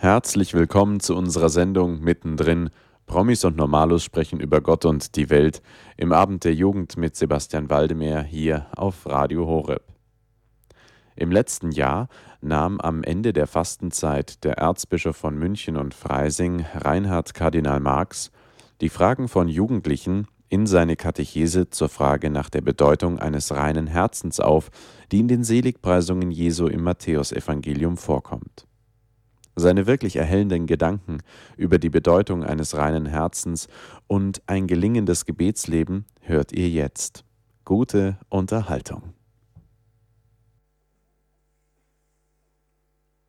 Herzlich willkommen zu unserer Sendung Mittendrin. Promis und Normalos sprechen über Gott und die Welt im Abend der Jugend mit Sebastian Waldemar hier auf Radio Horeb. Im letzten Jahr nahm am Ende der Fastenzeit der Erzbischof von München und Freising, Reinhard Kardinal Marx, die Fragen von Jugendlichen in seine Katechese zur Frage nach der Bedeutung eines reinen Herzens auf, die in den Seligpreisungen Jesu im Matthäusevangelium vorkommt. Seine wirklich erhellenden Gedanken über die Bedeutung eines reinen Herzens und ein gelingendes Gebetsleben hört ihr jetzt. Gute Unterhaltung.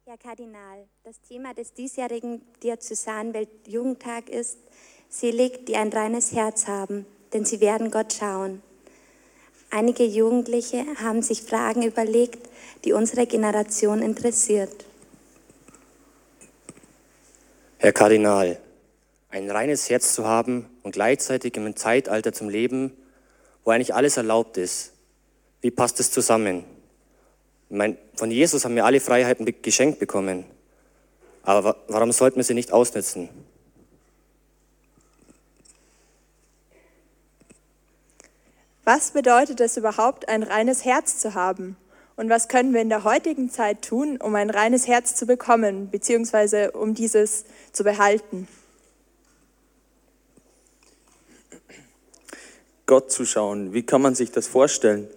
Herr Kardinal, das Thema des diesjährigen Diözesanwelt-Jugendtag ist Selig, die ein reines Herz haben, denn sie werden Gott schauen. Einige Jugendliche haben sich Fragen überlegt, die unsere Generation interessiert. Herr Kardinal, ein reines Herz zu haben und gleichzeitig im Zeitalter zum Leben, wo eigentlich alles erlaubt ist, wie passt es zusammen? Mein, von Jesus haben wir alle Freiheiten geschenkt bekommen. Aber warum sollten wir sie nicht ausnutzen? Was bedeutet es überhaupt, ein reines Herz zu haben? Und was können wir in der heutigen Zeit tun, um ein reines Herz zu bekommen, beziehungsweise um dieses zu behalten? Gott zu schauen, wie kann man sich das vorstellen?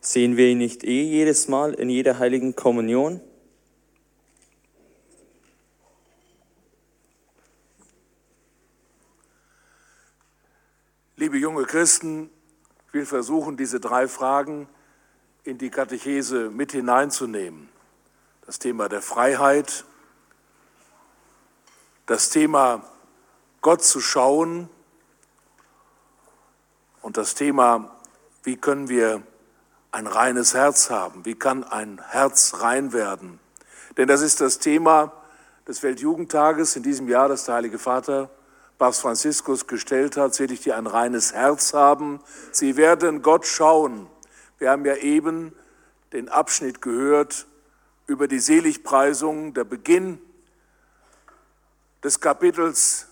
Sehen wir ihn nicht eh jedes Mal in jeder heiligen Kommunion? Liebe junge Christen, ich will versuchen, diese drei Fragen in die Katechese mit hineinzunehmen. Das Thema der Freiheit, das Thema Gott zu schauen und das Thema, wie können wir ein reines Herz haben, wie kann ein Herz rein werden. Denn das ist das Thema des Weltjugendtages in diesem Jahr, das der Heilige Vater Papst Franziskus gestellt hat, selig die ein reines Herz haben. Sie werden Gott schauen. Wir haben ja eben den Abschnitt gehört über die Seligpreisung, der Beginn des Kapitels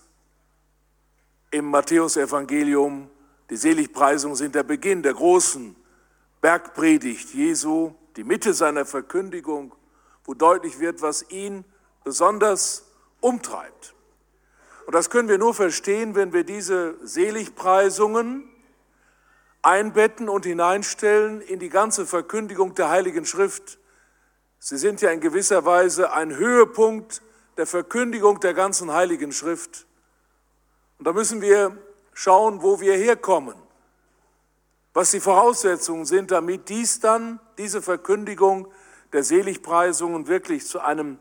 im Matthäusevangelium. Die Seligpreisungen sind der Beginn der großen Bergpredigt Jesu, die Mitte seiner Verkündigung, wo deutlich wird, was ihn besonders umtreibt. Und das können wir nur verstehen, wenn wir diese Seligpreisungen einbetten und hineinstellen in die ganze Verkündigung der Heiligen Schrift. Sie sind ja in gewisser Weise ein Höhepunkt der Verkündigung der ganzen Heiligen Schrift. Und da müssen wir schauen, wo wir herkommen, was die Voraussetzungen sind, damit dies dann, diese Verkündigung der Seligpreisungen wirklich zu einem,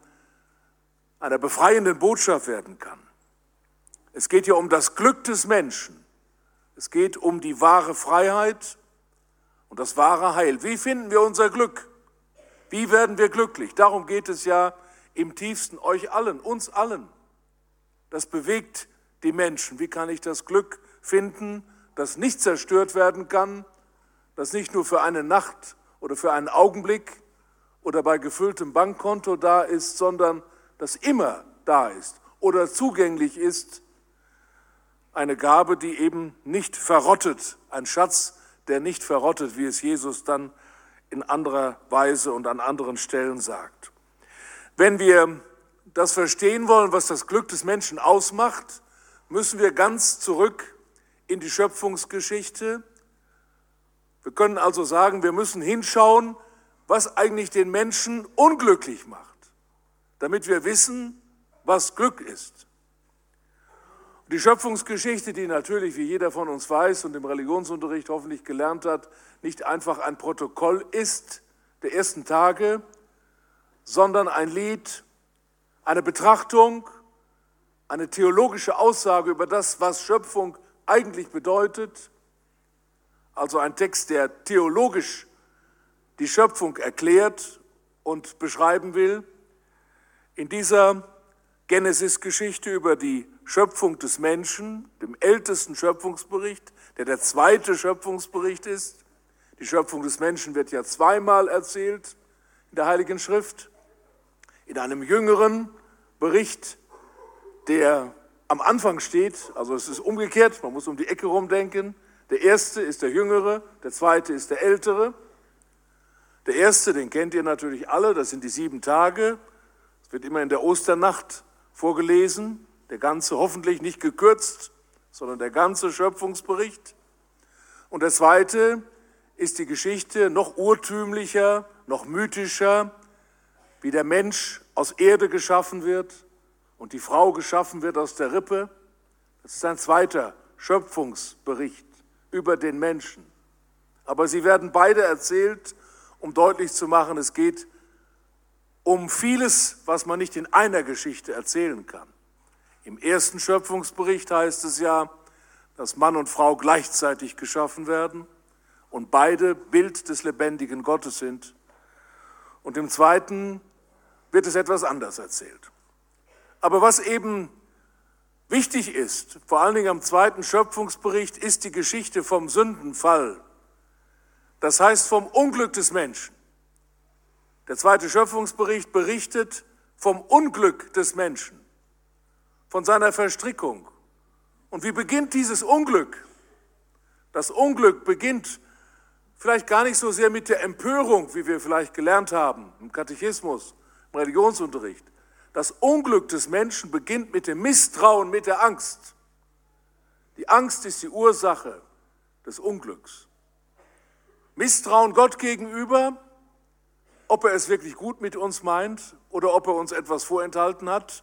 einer befreienden Botschaft werden kann. Es geht ja um das Glück des Menschen. Es geht um die wahre Freiheit und das wahre Heil. Wie finden wir unser Glück? Wie werden wir glücklich? Darum geht es ja im tiefsten euch allen, uns allen. Das bewegt die Menschen. Wie kann ich das Glück finden, das nicht zerstört werden kann, das nicht nur für eine Nacht oder für einen Augenblick oder bei gefülltem Bankkonto da ist, sondern das immer da ist oder zugänglich ist eine Gabe, die eben nicht verrottet, ein Schatz, der nicht verrottet, wie es Jesus dann in anderer Weise und an anderen Stellen sagt. Wenn wir das verstehen wollen, was das Glück des Menschen ausmacht, müssen wir ganz zurück in die Schöpfungsgeschichte. Wir können also sagen, wir müssen hinschauen, was eigentlich den Menschen unglücklich macht, damit wir wissen, was Glück ist. Die Schöpfungsgeschichte, die natürlich, wie jeder von uns weiß und im Religionsunterricht hoffentlich gelernt hat, nicht einfach ein Protokoll ist der ersten Tage, sondern ein Lied, eine Betrachtung, eine theologische Aussage über das, was Schöpfung eigentlich bedeutet. Also ein Text, der theologisch die Schöpfung erklärt und beschreiben will. In dieser Genesis-Geschichte über die Schöpfung des Menschen, dem ältesten Schöpfungsbericht, der der zweite Schöpfungsbericht ist. Die Schöpfung des Menschen wird ja zweimal erzählt in der Heiligen Schrift. In einem jüngeren, Bericht, der am Anfang steht, also es ist umgekehrt, man muss um die Ecke rumdenken. Der erste ist der Jüngere, der zweite ist der Ältere. Der erste, den kennt ihr natürlich alle, das sind die sieben Tage. Es wird immer in der Osternacht vorgelesen, der ganze hoffentlich nicht gekürzt, sondern der ganze Schöpfungsbericht. Und der zweite ist die Geschichte noch urtümlicher, noch mythischer, wie der Mensch aus Erde geschaffen wird und die Frau geschaffen wird aus der Rippe. Das ist ein zweiter Schöpfungsbericht über den Menschen. Aber sie werden beide erzählt, um deutlich zu machen, es geht um vieles, was man nicht in einer Geschichte erzählen kann. Im ersten Schöpfungsbericht heißt es ja, dass Mann und Frau gleichzeitig geschaffen werden und beide Bild des lebendigen Gottes sind. Und im zweiten wird es etwas anders erzählt. Aber was eben wichtig ist, vor allen Dingen am zweiten Schöpfungsbericht, ist die Geschichte vom Sündenfall. Das heißt vom Unglück des Menschen. Der zweite Schöpfungsbericht berichtet vom Unglück des Menschen, von seiner Verstrickung. Und wie beginnt dieses Unglück? Das Unglück beginnt vielleicht gar nicht so sehr mit der Empörung, wie wir vielleicht gelernt haben im Katechismus, im Religionsunterricht. Das Unglück des Menschen beginnt mit dem Misstrauen, mit der Angst. Die Angst ist die Ursache des Unglücks. Misstrauen Gott gegenüber, ob er es wirklich gut mit uns meint oder ob er uns etwas vorenthalten hat.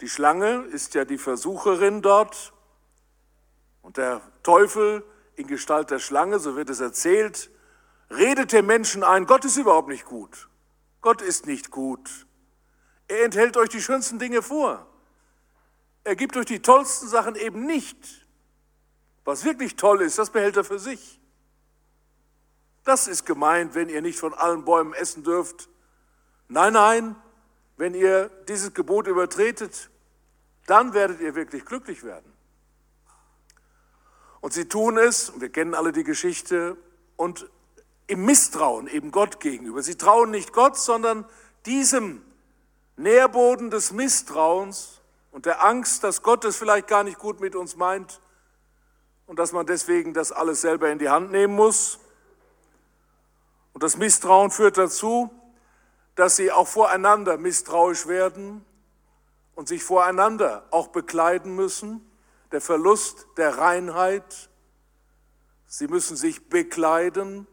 Die Schlange ist ja die Versucherin dort und der Teufel in Gestalt der Schlange, so wird es erzählt, redet dem Menschen ein, Gott ist überhaupt nicht gut. Gott ist nicht gut. Er enthält euch die schönsten Dinge vor. Er gibt euch die tollsten Sachen eben nicht. Was wirklich toll ist, das behält er für sich. Das ist gemeint, wenn ihr nicht von allen Bäumen essen dürft. Nein, nein, wenn ihr dieses Gebot übertretet, dann werdet ihr wirklich glücklich werden. Und sie tun es, wir kennen alle die Geschichte, und im Misstrauen eben Gott gegenüber. Sie trauen nicht Gott, sondern diesem Nährboden des Misstrauens und der Angst, dass Gott es vielleicht gar nicht gut mit uns meint und dass man deswegen das alles selber in die Hand nehmen muss. Und das Misstrauen führt dazu, dass sie auch voreinander misstrauisch werden und sich voreinander auch bekleiden müssen. Der Verlust der Reinheit. Sie müssen sich bekleiden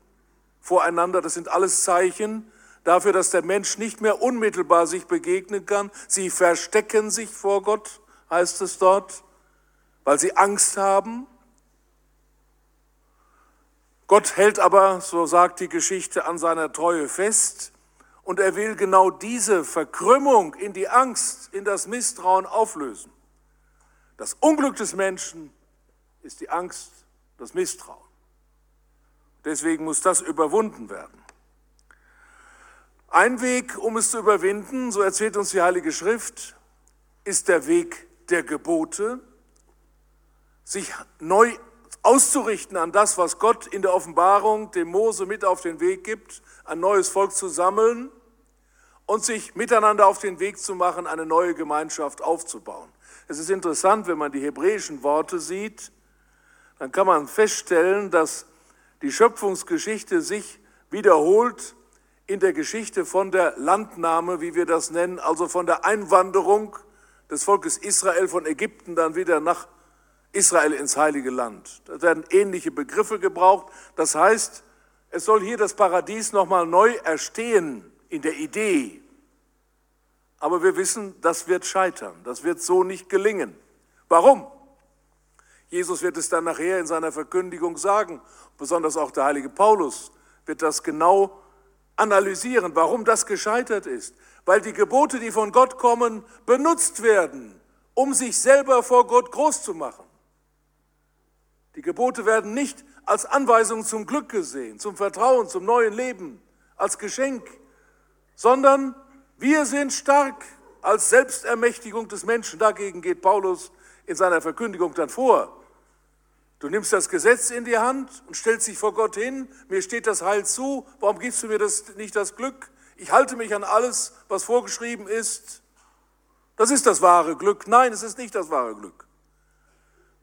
voreinander. Das sind alles Zeichen dafür, dass der Mensch nicht mehr unmittelbar sich begegnen kann. Sie verstecken sich vor Gott, heißt es dort, weil sie Angst haben. Gott hält aber, so sagt die Geschichte, an seiner Treue fest und er will genau diese Verkrümmung in die Angst, in das Misstrauen auflösen. Das Unglück des Menschen ist die Angst, das Misstrauen. Deswegen muss das überwunden werden. Ein Weg, um es zu überwinden, so erzählt uns die Heilige Schrift, ist der Weg der Gebote, sich neu auszurichten an das, was Gott in der Offenbarung dem Mose mit auf den Weg gibt, ein neues Volk zu sammeln und sich miteinander auf den Weg zu machen, eine neue Gemeinschaft aufzubauen. Es ist interessant, wenn man die hebräischen Worte sieht, dann kann man feststellen, dass die Schöpfungsgeschichte sich wiederholt in der Geschichte von der Landnahme, wie wir das nennen, also von der Einwanderung des Volkes Israel von Ägypten dann wieder nach Israel ins heilige Land. Da werden ähnliche Begriffe gebraucht. Das heißt, es soll hier das Paradies nochmal neu erstehen in der Idee. Aber wir wissen, das wird scheitern. Das wird so nicht gelingen. Warum? Jesus wird es dann nachher in seiner Verkündigung sagen. Besonders auch der heilige Paulus wird das genau analysieren, warum das gescheitert ist. Weil die Gebote, die von Gott kommen, benutzt werden, um sich selber vor Gott groß zu machen. Die Gebote werden nicht als Anweisung zum Glück gesehen, zum Vertrauen, zum neuen Leben, als Geschenk, sondern wir sind stark als Selbstermächtigung des Menschen. Dagegen geht Paulus in seiner Verkündigung dann vor. Du nimmst das Gesetz in die Hand und stellst dich vor Gott hin. Mir steht das Heil zu. Warum gibst du mir das, nicht das Glück? Ich halte mich an alles, was vorgeschrieben ist. Das ist das wahre Glück. Nein, es ist nicht das wahre Glück.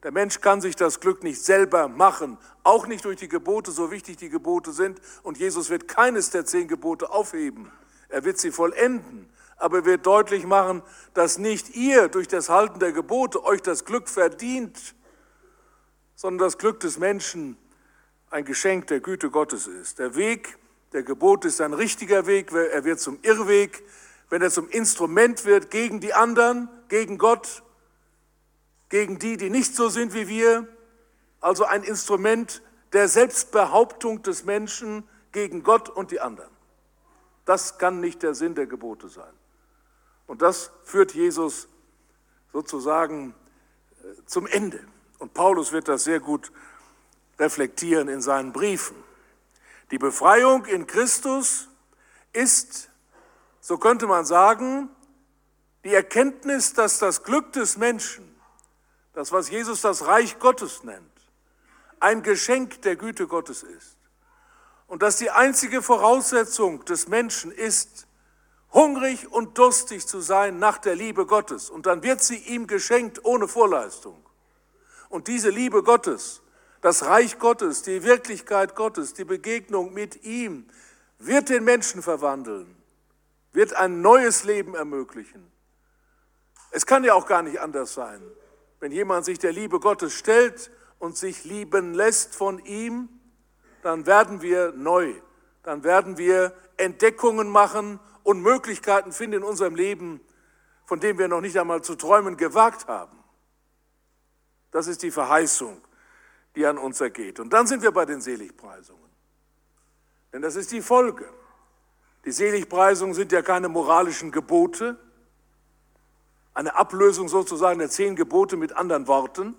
Der Mensch kann sich das Glück nicht selber machen, auch nicht durch die Gebote, so wichtig die Gebote sind. Und Jesus wird keines der zehn Gebote aufheben. Er wird sie vollenden. Aber er wird deutlich machen, dass nicht ihr durch das Halten der Gebote euch das Glück verdient, sondern das Glück des Menschen ein Geschenk der Güte Gottes ist. Der Weg der Gebote ist ein richtiger Weg, er wird zum Irrweg, wenn er zum Instrument wird gegen die anderen, gegen Gott, gegen die, die nicht so sind wie wir, also ein Instrument der Selbstbehauptung des Menschen gegen Gott und die anderen. Das kann nicht der Sinn der Gebote sein. Und das führt Jesus sozusagen äh, zum Ende. Und Paulus wird das sehr gut reflektieren in seinen Briefen. Die Befreiung in Christus ist, so könnte man sagen, die Erkenntnis, dass das Glück des Menschen, das was Jesus das Reich Gottes nennt, ein Geschenk der Güte Gottes ist. Und dass die einzige Voraussetzung des Menschen ist, hungrig und durstig zu sein nach der Liebe Gottes. Und dann wird sie ihm geschenkt ohne Vorleistung. Und diese Liebe Gottes, das Reich Gottes, die Wirklichkeit Gottes, die Begegnung mit ihm wird den Menschen verwandeln, wird ein neues Leben ermöglichen. Es kann ja auch gar nicht anders sein. Wenn jemand sich der Liebe Gottes stellt und sich lieben lässt von ihm, dann werden wir neu, dann werden wir Entdeckungen machen und Möglichkeiten finden in unserem Leben, von denen wir noch nicht einmal zu träumen gewagt haben. Das ist die Verheißung, die an uns ergeht. Und dann sind wir bei den Seligpreisungen. Denn das ist die Folge. Die Seligpreisungen sind ja keine moralischen Gebote, eine Ablösung sozusagen der zehn Gebote mit anderen Worten.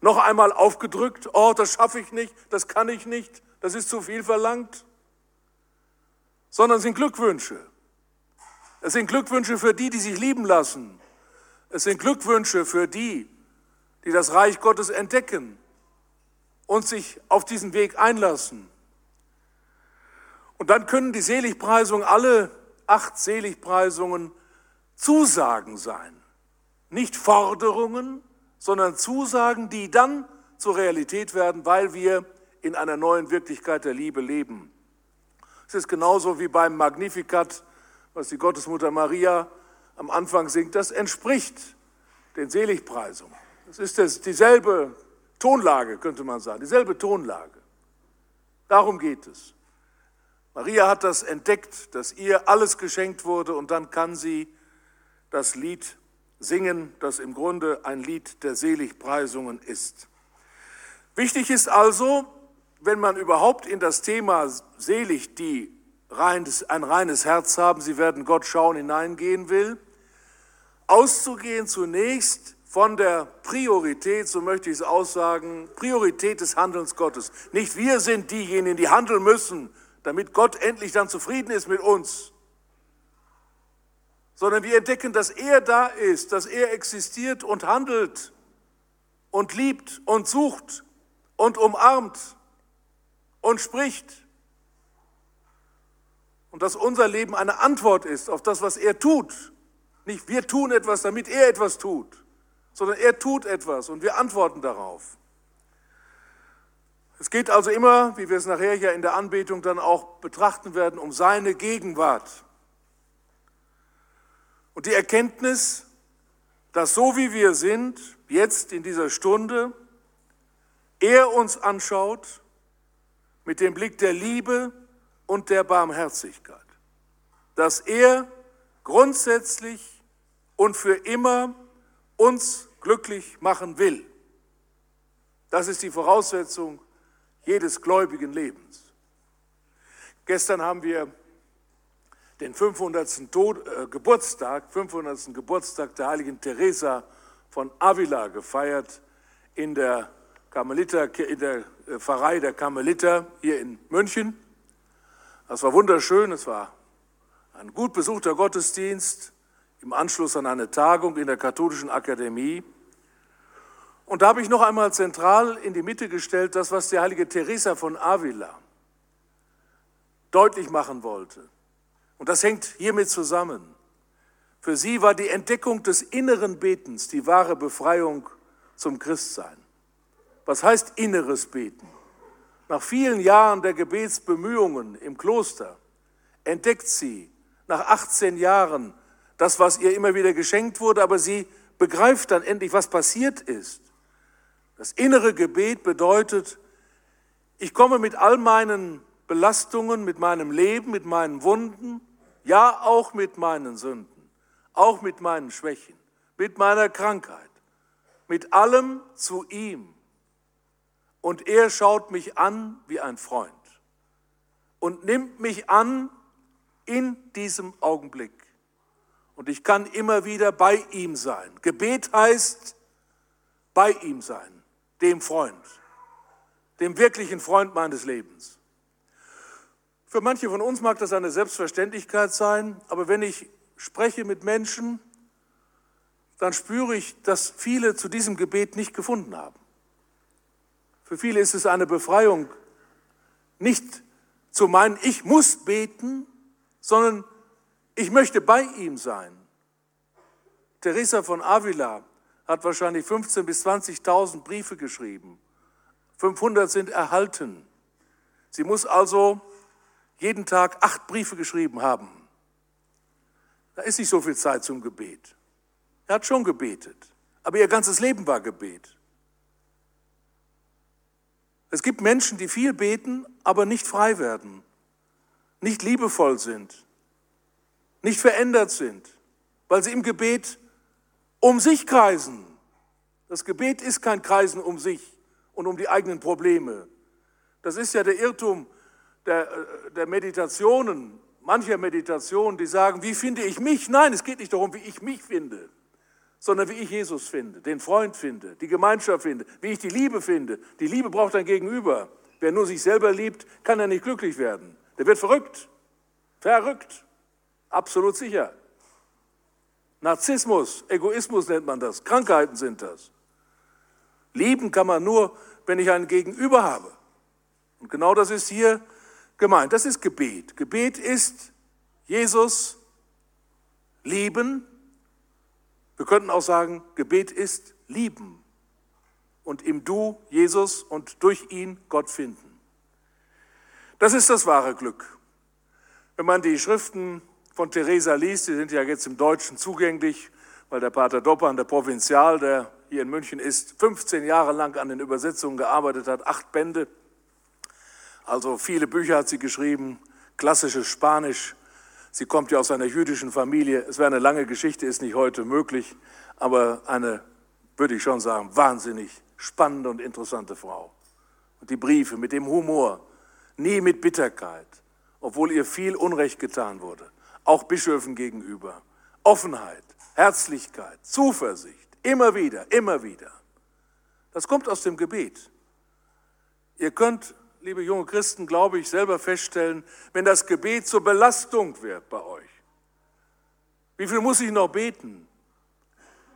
Noch einmal aufgedrückt, oh, das schaffe ich nicht, das kann ich nicht, das ist zu viel verlangt sondern sind Glückwünsche. Es sind Glückwünsche für die, die sich lieben lassen. Es sind Glückwünsche für die, die das Reich Gottes entdecken und sich auf diesen Weg einlassen. Und dann können die Seligpreisungen, alle acht Seligpreisungen, Zusagen sein. Nicht Forderungen, sondern Zusagen, die dann zur Realität werden, weil wir in einer neuen Wirklichkeit der Liebe leben. Es ist genauso wie beim Magnificat, was die Gottesmutter Maria am Anfang singt. Das entspricht den Seligpreisungen. Es ist dieselbe Tonlage, könnte man sagen, dieselbe Tonlage. Darum geht es. Maria hat das entdeckt, dass ihr alles geschenkt wurde und dann kann sie das Lied singen, das im Grunde ein Lied der Seligpreisungen ist. Wichtig ist also, wenn man überhaupt in das Thema selig, die ein reines Herz haben, sie werden Gott schauen, hineingehen will, auszugehen zunächst von der Priorität, so möchte ich es aussagen, Priorität des Handelns Gottes. Nicht wir sind diejenigen, die handeln müssen, damit Gott endlich dann zufrieden ist mit uns, sondern wir entdecken, dass er da ist, dass er existiert und handelt und liebt und sucht und umarmt und spricht. Und dass unser Leben eine Antwort ist auf das, was er tut. Nicht wir tun etwas, damit er etwas tut, sondern er tut etwas und wir antworten darauf. Es geht also immer, wie wir es nachher ja in der Anbetung dann auch betrachten werden, um seine Gegenwart. Und die Erkenntnis, dass so wie wir sind, jetzt in dieser Stunde, er uns anschaut mit dem Blick der Liebe und der Barmherzigkeit, dass er grundsätzlich und für immer uns glücklich machen will. Das ist die Voraussetzung jedes gläubigen Lebens. Gestern haben wir den 500. Tod, äh, Geburtstag, 500. Geburtstag der heiligen Teresa von Avila gefeiert in der Karmeliter, in der äh, Pfarrei der Karmeliter hier in München. Das war wunderschön, es war ein gut besuchter Gottesdienst im Anschluss an eine Tagung in der Katholischen Akademie. Und da habe ich noch einmal zentral in die Mitte gestellt, das, was die heilige Teresa von Avila deutlich machen wollte. Und das hängt hiermit zusammen. Für sie war die Entdeckung des inneren Betens die wahre Befreiung zum Christsein. Was heißt inneres Beten? Nach vielen Jahren der Gebetsbemühungen im Kloster entdeckt sie nach 18 Jahren das, was ihr immer wieder geschenkt wurde, aber sie begreift dann endlich, was passiert ist. Das innere Gebet bedeutet, ich komme mit all meinen Belastungen, mit meinem Leben, mit meinen Wunden, ja auch mit meinen Sünden, auch mit meinen Schwächen, mit meiner Krankheit, mit allem zu ihm. Und er schaut mich an wie ein Freund und nimmt mich an in diesem Augenblick. Und ich kann immer wieder bei ihm sein. Gebet heißt bei ihm sein, dem Freund, dem wirklichen Freund meines Lebens. Für manche von uns mag das eine Selbstverständlichkeit sein, aber wenn ich spreche mit Menschen, dann spüre ich, dass viele zu diesem Gebet nicht gefunden haben. Für viele ist es eine Befreiung, nicht zu meinen, ich muss beten, sondern ich möchte bei ihm sein. Teresa von Avila hat wahrscheinlich 15.000 bis 20.000 Briefe geschrieben. 500 sind erhalten. Sie muss also jeden Tag acht Briefe geschrieben haben. Da ist nicht so viel Zeit zum Gebet. Er hat schon gebetet, aber ihr ganzes Leben war Gebet. Es gibt Menschen, die viel beten, aber nicht frei werden, nicht liebevoll sind, nicht verändert sind, weil sie im Gebet um sich kreisen. Das Gebet ist kein Kreisen um sich und um die eigenen Probleme. Das ist ja der Irrtum der, der Meditationen, mancher Meditationen, die sagen, wie finde ich mich? Nein, es geht nicht darum, wie ich mich finde, sondern wie ich Jesus finde, den Freund finde, die Gemeinschaft finde, wie ich die Liebe finde. Die Liebe braucht ein Gegenüber. Wer nur sich selber liebt, kann ja nicht glücklich werden. Der wird verrückt. Verrückt. Absolut sicher. Narzissmus, Egoismus nennt man das, Krankheiten sind das. Lieben kann man nur, wenn ich einen Gegenüber habe. Und genau das ist hier gemeint. Das ist Gebet. Gebet ist Jesus lieben. Wir könnten auch sagen, Gebet ist lieben und im Du Jesus und durch ihn Gott finden. Das ist das wahre Glück. Wenn man die Schriften von Theresa liest, die sind ja jetzt im Deutschen zugänglich, weil der Pater Doppan, der Provinzial, der hier in München ist, 15 Jahre lang an den Übersetzungen gearbeitet hat, acht Bände. Also viele Bücher hat sie geschrieben, klassisches Spanisch. Sie kommt ja aus einer jüdischen Familie. Es wäre eine lange Geschichte, ist nicht heute möglich, aber eine, würde ich schon sagen, wahnsinnig spannende und interessante Frau. Und die Briefe mit dem Humor, nie mit Bitterkeit, obwohl ihr viel Unrecht getan wurde auch Bischöfen gegenüber. Offenheit, Herzlichkeit, Zuversicht, immer wieder, immer wieder. Das kommt aus dem Gebet. Ihr könnt, liebe junge Christen, glaube ich, selber feststellen, wenn das Gebet zur Belastung wird bei euch. Wie viel muss ich noch beten?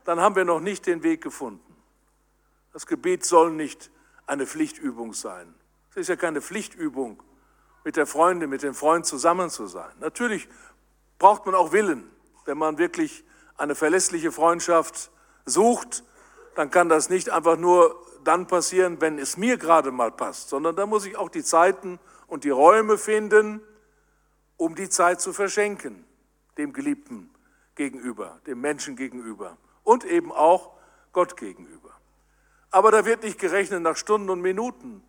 Dann haben wir noch nicht den Weg gefunden. Das Gebet soll nicht eine Pflichtübung sein. Es ist ja keine Pflichtübung, mit der Freundin, mit dem Freund zusammen zu sein. Natürlich braucht man auch Willen. Wenn man wirklich eine verlässliche Freundschaft sucht, dann kann das nicht einfach nur dann passieren, wenn es mir gerade mal passt, sondern da muss ich auch die Zeiten und die Räume finden, um die Zeit zu verschenken, dem Geliebten gegenüber, dem Menschen gegenüber und eben auch Gott gegenüber. Aber da wird nicht gerechnet nach Stunden und Minuten,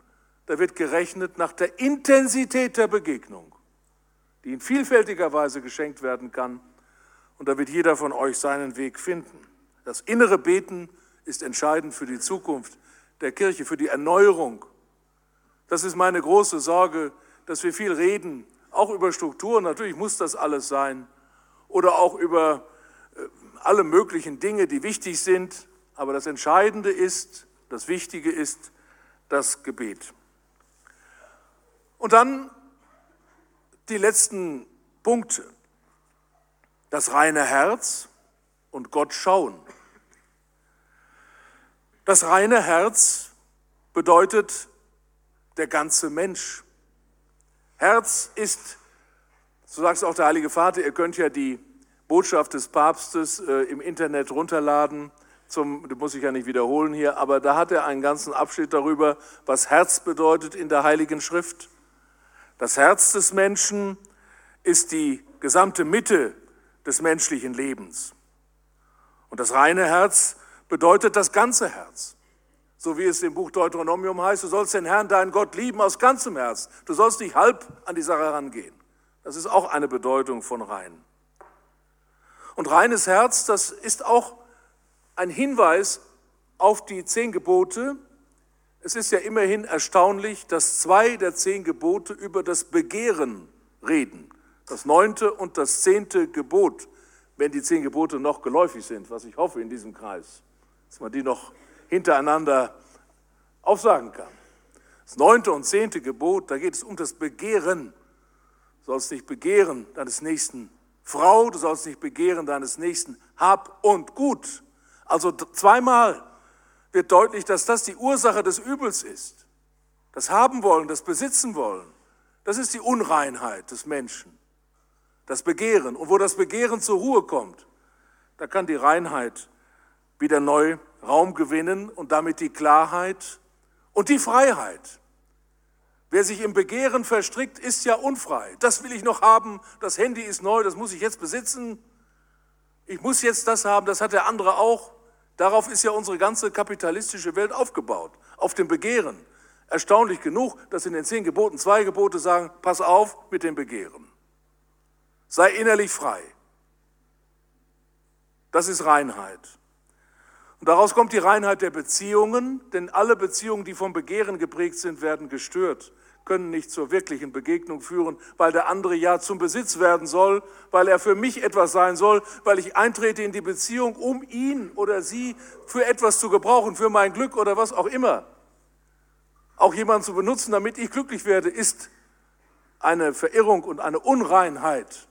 da wird gerechnet nach der Intensität der Begegnung die in vielfältiger Weise geschenkt werden kann. Und da wird jeder von euch seinen Weg finden. Das innere Beten ist entscheidend für die Zukunft der Kirche, für die Erneuerung. Das ist meine große Sorge, dass wir viel reden, auch über Strukturen, natürlich muss das alles sein, oder auch über äh, alle möglichen Dinge, die wichtig sind. Aber das Entscheidende ist, das Wichtige ist das Gebet. Und dann die letzten Punkte. Das reine Herz und Gott schauen. Das reine Herz bedeutet der ganze Mensch. Herz ist, so sagt es auch der Heilige Vater, ihr könnt ja die Botschaft des Papstes äh, im Internet runterladen. Zum, das muss ich ja nicht wiederholen hier, aber da hat er einen ganzen Abschnitt darüber, was Herz bedeutet in der Heiligen Schrift. Das Herz des Menschen ist die gesamte Mitte des menschlichen Lebens. Und das reine Herz bedeutet das ganze Herz. So wie es im Buch Deuteronomium heißt, du sollst den Herrn, deinen Gott, lieben aus ganzem Herz. Du sollst nicht halb an die Sache herangehen. Das ist auch eine Bedeutung von rein. Und reines Herz, das ist auch ein Hinweis auf die zehn Gebote. Es ist ja immerhin erstaunlich, dass zwei der zehn Gebote über das Begehren reden. Das neunte und das zehnte Gebot, wenn die zehn Gebote noch geläufig sind, was ich hoffe in diesem Kreis, dass man die noch hintereinander aufsagen kann. Das neunte und zehnte Gebot, da geht es um das Begehren. Du sollst nicht begehren deines Nächsten Frau, du sollst nicht begehren deines Nächsten Hab und Gut. Also zweimal wird deutlich, dass das die Ursache des Übels ist. Das Haben wollen, das Besitzen wollen, das ist die Unreinheit des Menschen. Das Begehren. Und wo das Begehren zur Ruhe kommt, da kann die Reinheit wieder neu Raum gewinnen und damit die Klarheit und die Freiheit. Wer sich im Begehren verstrickt, ist ja unfrei. Das will ich noch haben, das Handy ist neu, das muss ich jetzt besitzen. Ich muss jetzt das haben, das hat der andere auch. Darauf ist ja unsere ganze kapitalistische Welt aufgebaut, auf dem Begehren. Erstaunlich genug, dass in den zehn Geboten zwei Gebote sagen, pass auf mit dem Begehren. Sei innerlich frei. Das ist Reinheit. Und daraus kommt die Reinheit der Beziehungen, denn alle Beziehungen, die vom Begehren geprägt sind, werden gestört können nicht zur wirklichen Begegnung führen, weil der andere ja zum Besitz werden soll, weil er für mich etwas sein soll, weil ich eintrete in die Beziehung, um ihn oder sie für etwas zu gebrauchen, für mein Glück oder was auch immer. Auch jemanden zu benutzen, damit ich glücklich werde, ist eine Verirrung und eine Unreinheit.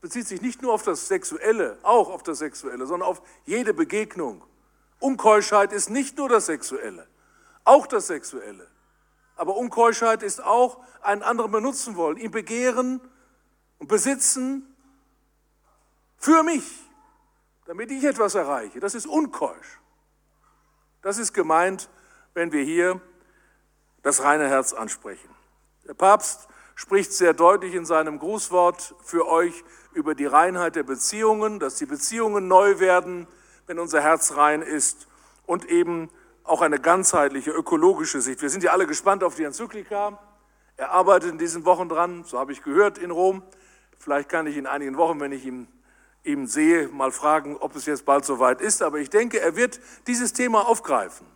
Bezieht sich nicht nur auf das Sexuelle, auch auf das Sexuelle, sondern auf jede Begegnung. Unkeuschheit ist nicht nur das Sexuelle, auch das Sexuelle. Aber Unkeuschheit ist auch einen anderen benutzen wollen, ihn begehren und besitzen für mich, damit ich etwas erreiche. Das ist unkeusch. Das ist gemeint, wenn wir hier das reine Herz ansprechen. Der Papst spricht sehr deutlich in seinem Grußwort für euch über die Reinheit der Beziehungen, dass die Beziehungen neu werden, wenn unser Herz rein ist und eben auch eine ganzheitliche ökologische Sicht. Wir sind ja alle gespannt auf die Enzyklika. Er arbeitet in diesen Wochen dran, so habe ich gehört, in Rom. Vielleicht kann ich in einigen Wochen, wenn ich ihn, ihn sehe, mal fragen, ob es jetzt bald soweit ist. Aber ich denke, er wird dieses Thema aufgreifen.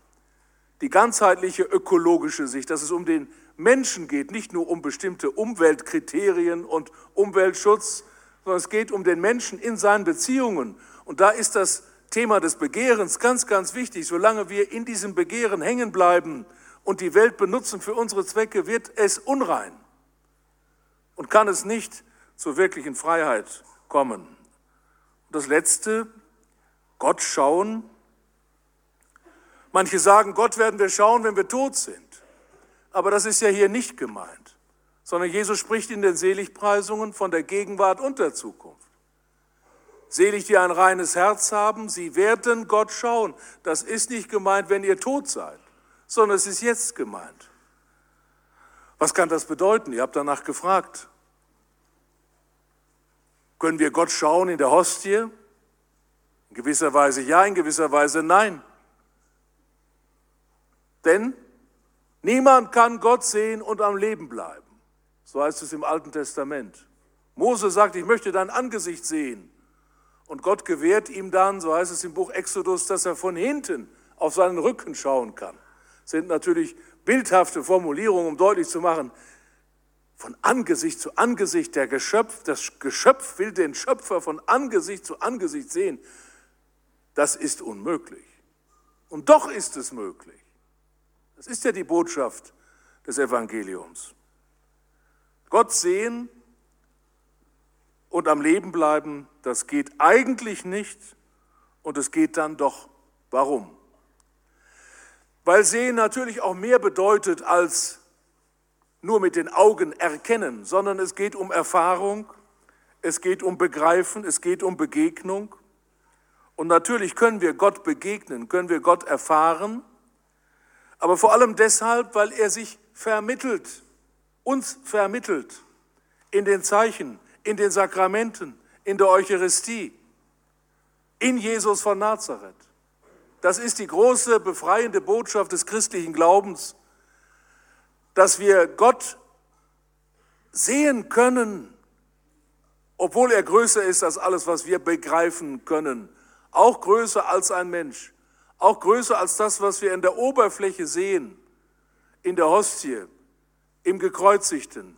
Die ganzheitliche ökologische Sicht, dass es um den Menschen geht, nicht nur um bestimmte Umweltkriterien und Umweltschutz, sondern es geht um den Menschen in seinen Beziehungen. Und da ist das Thema des Begehrens ganz, ganz wichtig. Solange wir in diesem Begehren hängen bleiben und die Welt benutzen für unsere Zwecke, wird es unrein und kann es nicht zur wirklichen Freiheit kommen. Und das Letzte, Gott schauen. Manche sagen, Gott werden wir schauen, wenn wir tot sind. Aber das ist ja hier nicht gemeint, sondern Jesus spricht in den Seligpreisungen von der Gegenwart und der Zukunft. Selig, die ein reines Herz haben, sie werden Gott schauen. Das ist nicht gemeint, wenn ihr tot seid, sondern es ist jetzt gemeint. Was kann das bedeuten? Ihr habt danach gefragt. Können wir Gott schauen in der Hostie? In gewisser Weise ja, in gewisser Weise nein. Denn niemand kann Gott sehen und am Leben bleiben. So heißt es im Alten Testament. Mose sagt, ich möchte dein Angesicht sehen. Und Gott gewährt ihm dann, so heißt es im Buch Exodus, dass er von hinten auf seinen Rücken schauen kann. Das sind natürlich bildhafte Formulierungen, um deutlich zu machen, von Angesicht zu Angesicht der Geschöpf, das Geschöpf will den Schöpfer von Angesicht zu Angesicht sehen. Das ist unmöglich. Und doch ist es möglich. Das ist ja die Botschaft des Evangeliums. Gott sehen und am Leben bleiben, das geht eigentlich nicht und es geht dann doch. Warum? Weil Sehen natürlich auch mehr bedeutet als nur mit den Augen erkennen, sondern es geht um Erfahrung, es geht um Begreifen, es geht um Begegnung. Und natürlich können wir Gott begegnen, können wir Gott erfahren, aber vor allem deshalb, weil er sich vermittelt, uns vermittelt in den Zeichen, in den Sakramenten, in der Eucharistie, in Jesus von Nazareth. Das ist die große befreiende Botschaft des christlichen Glaubens, dass wir Gott sehen können, obwohl er größer ist als alles, was wir begreifen können, auch größer als ein Mensch, auch größer als das, was wir in der Oberfläche sehen, in der Hostie, im Gekreuzigten.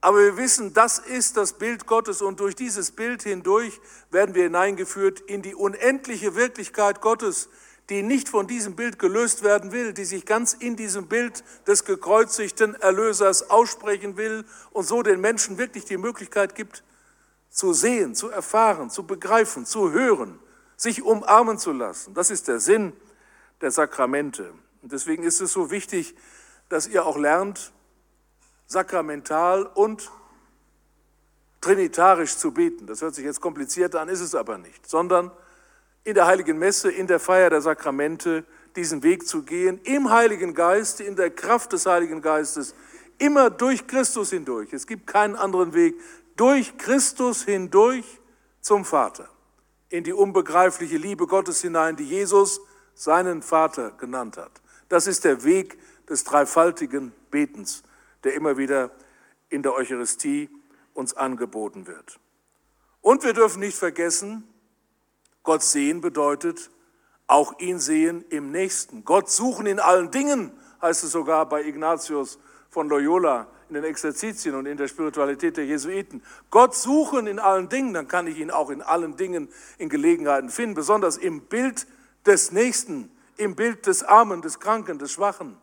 Aber wir wissen, das ist das Bild Gottes und durch dieses Bild hindurch werden wir hineingeführt in die unendliche Wirklichkeit Gottes, die nicht von diesem Bild gelöst werden will, die sich ganz in diesem Bild des gekreuzigten Erlösers aussprechen will und so den Menschen wirklich die Möglichkeit gibt, zu sehen, zu erfahren, zu begreifen, zu hören, sich umarmen zu lassen. Das ist der Sinn der Sakramente. Und deswegen ist es so wichtig, dass ihr auch lernt, sakramental und trinitarisch zu beten. Das hört sich jetzt kompliziert an, ist es aber nicht, sondern in der heiligen Messe, in der Feier der Sakramente diesen Weg zu gehen, im Heiligen Geist, in der Kraft des Heiligen Geistes, immer durch Christus hindurch. Es gibt keinen anderen Weg, durch Christus hindurch zum Vater, in die unbegreifliche Liebe Gottes hinein, die Jesus seinen Vater genannt hat. Das ist der Weg des dreifaltigen Betens, der immer wieder in der Eucharistie uns angeboten wird. Und wir dürfen nicht vergessen, Gott sehen bedeutet auch ihn sehen im Nächsten. Gott suchen in allen Dingen, heißt es sogar bei Ignatius von Loyola in den Exerzitien und in der Spiritualität der Jesuiten. Gott suchen in allen Dingen, dann kann ich ihn auch in allen Dingen in Gelegenheiten finden, besonders im Bild des Nächsten, im Bild des Armen, des Kranken, des Schwachen.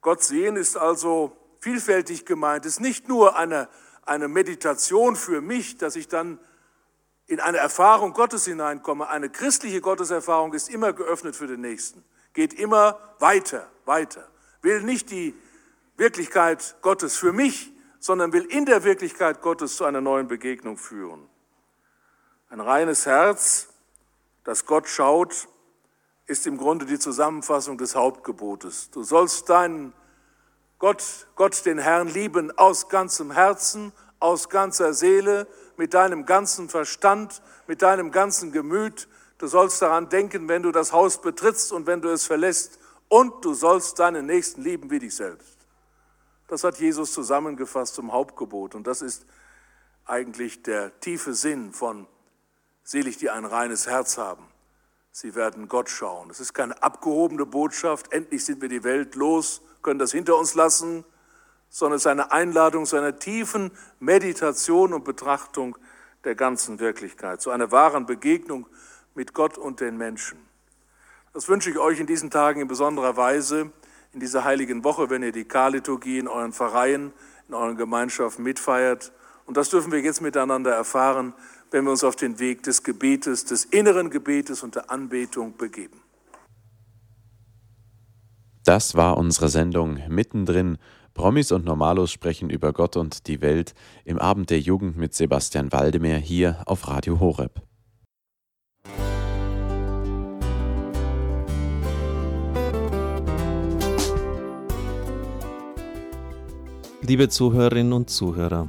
Gott sehen ist also vielfältig gemeint, ist nicht nur eine, eine Meditation für mich, dass ich dann in eine Erfahrung Gottes hineinkomme. Eine christliche Gotteserfahrung ist immer geöffnet für den Nächsten, geht immer weiter, weiter, will nicht die Wirklichkeit Gottes für mich, sondern will in der Wirklichkeit Gottes zu einer neuen Begegnung führen. Ein reines Herz, das Gott schaut, ist im Grunde die Zusammenfassung des Hauptgebotes. Du sollst deinen Gott, Gott den Herrn lieben aus ganzem Herzen, aus ganzer Seele, mit deinem ganzen Verstand, mit deinem ganzen Gemüt. Du sollst daran denken, wenn du das Haus betrittst und wenn du es verlässt. Und du sollst deinen Nächsten lieben wie dich selbst. Das hat Jesus zusammengefasst zum Hauptgebot. Und das ist eigentlich der tiefe Sinn von selig, die ein reines Herz haben. Sie werden Gott schauen. Es ist keine abgehobene Botschaft. Endlich sind wir die Welt los, können das hinter uns lassen sondern es ist eine Einladung zu einer tiefen Meditation und Betrachtung der ganzen Wirklichkeit, zu einer wahren Begegnung mit Gott und den Menschen. Das wünsche ich euch in diesen Tagen in besonderer Weise, in dieser heiligen Woche, wenn ihr die Karliturgie in euren Pfarreien, in euren Gemeinschaften mitfeiert. Und das dürfen wir jetzt miteinander erfahren, wenn wir uns auf den Weg des Gebetes, des inneren Gebetes und der Anbetung begeben. Das war unsere Sendung mittendrin Promis und Normalos sprechen über Gott und die Welt im Abend der Jugend mit Sebastian Waldemar hier auf Radio Horeb. Liebe Zuhörerinnen und Zuhörer,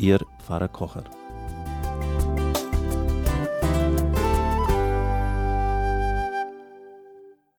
Ihr Pfarrer Kocher.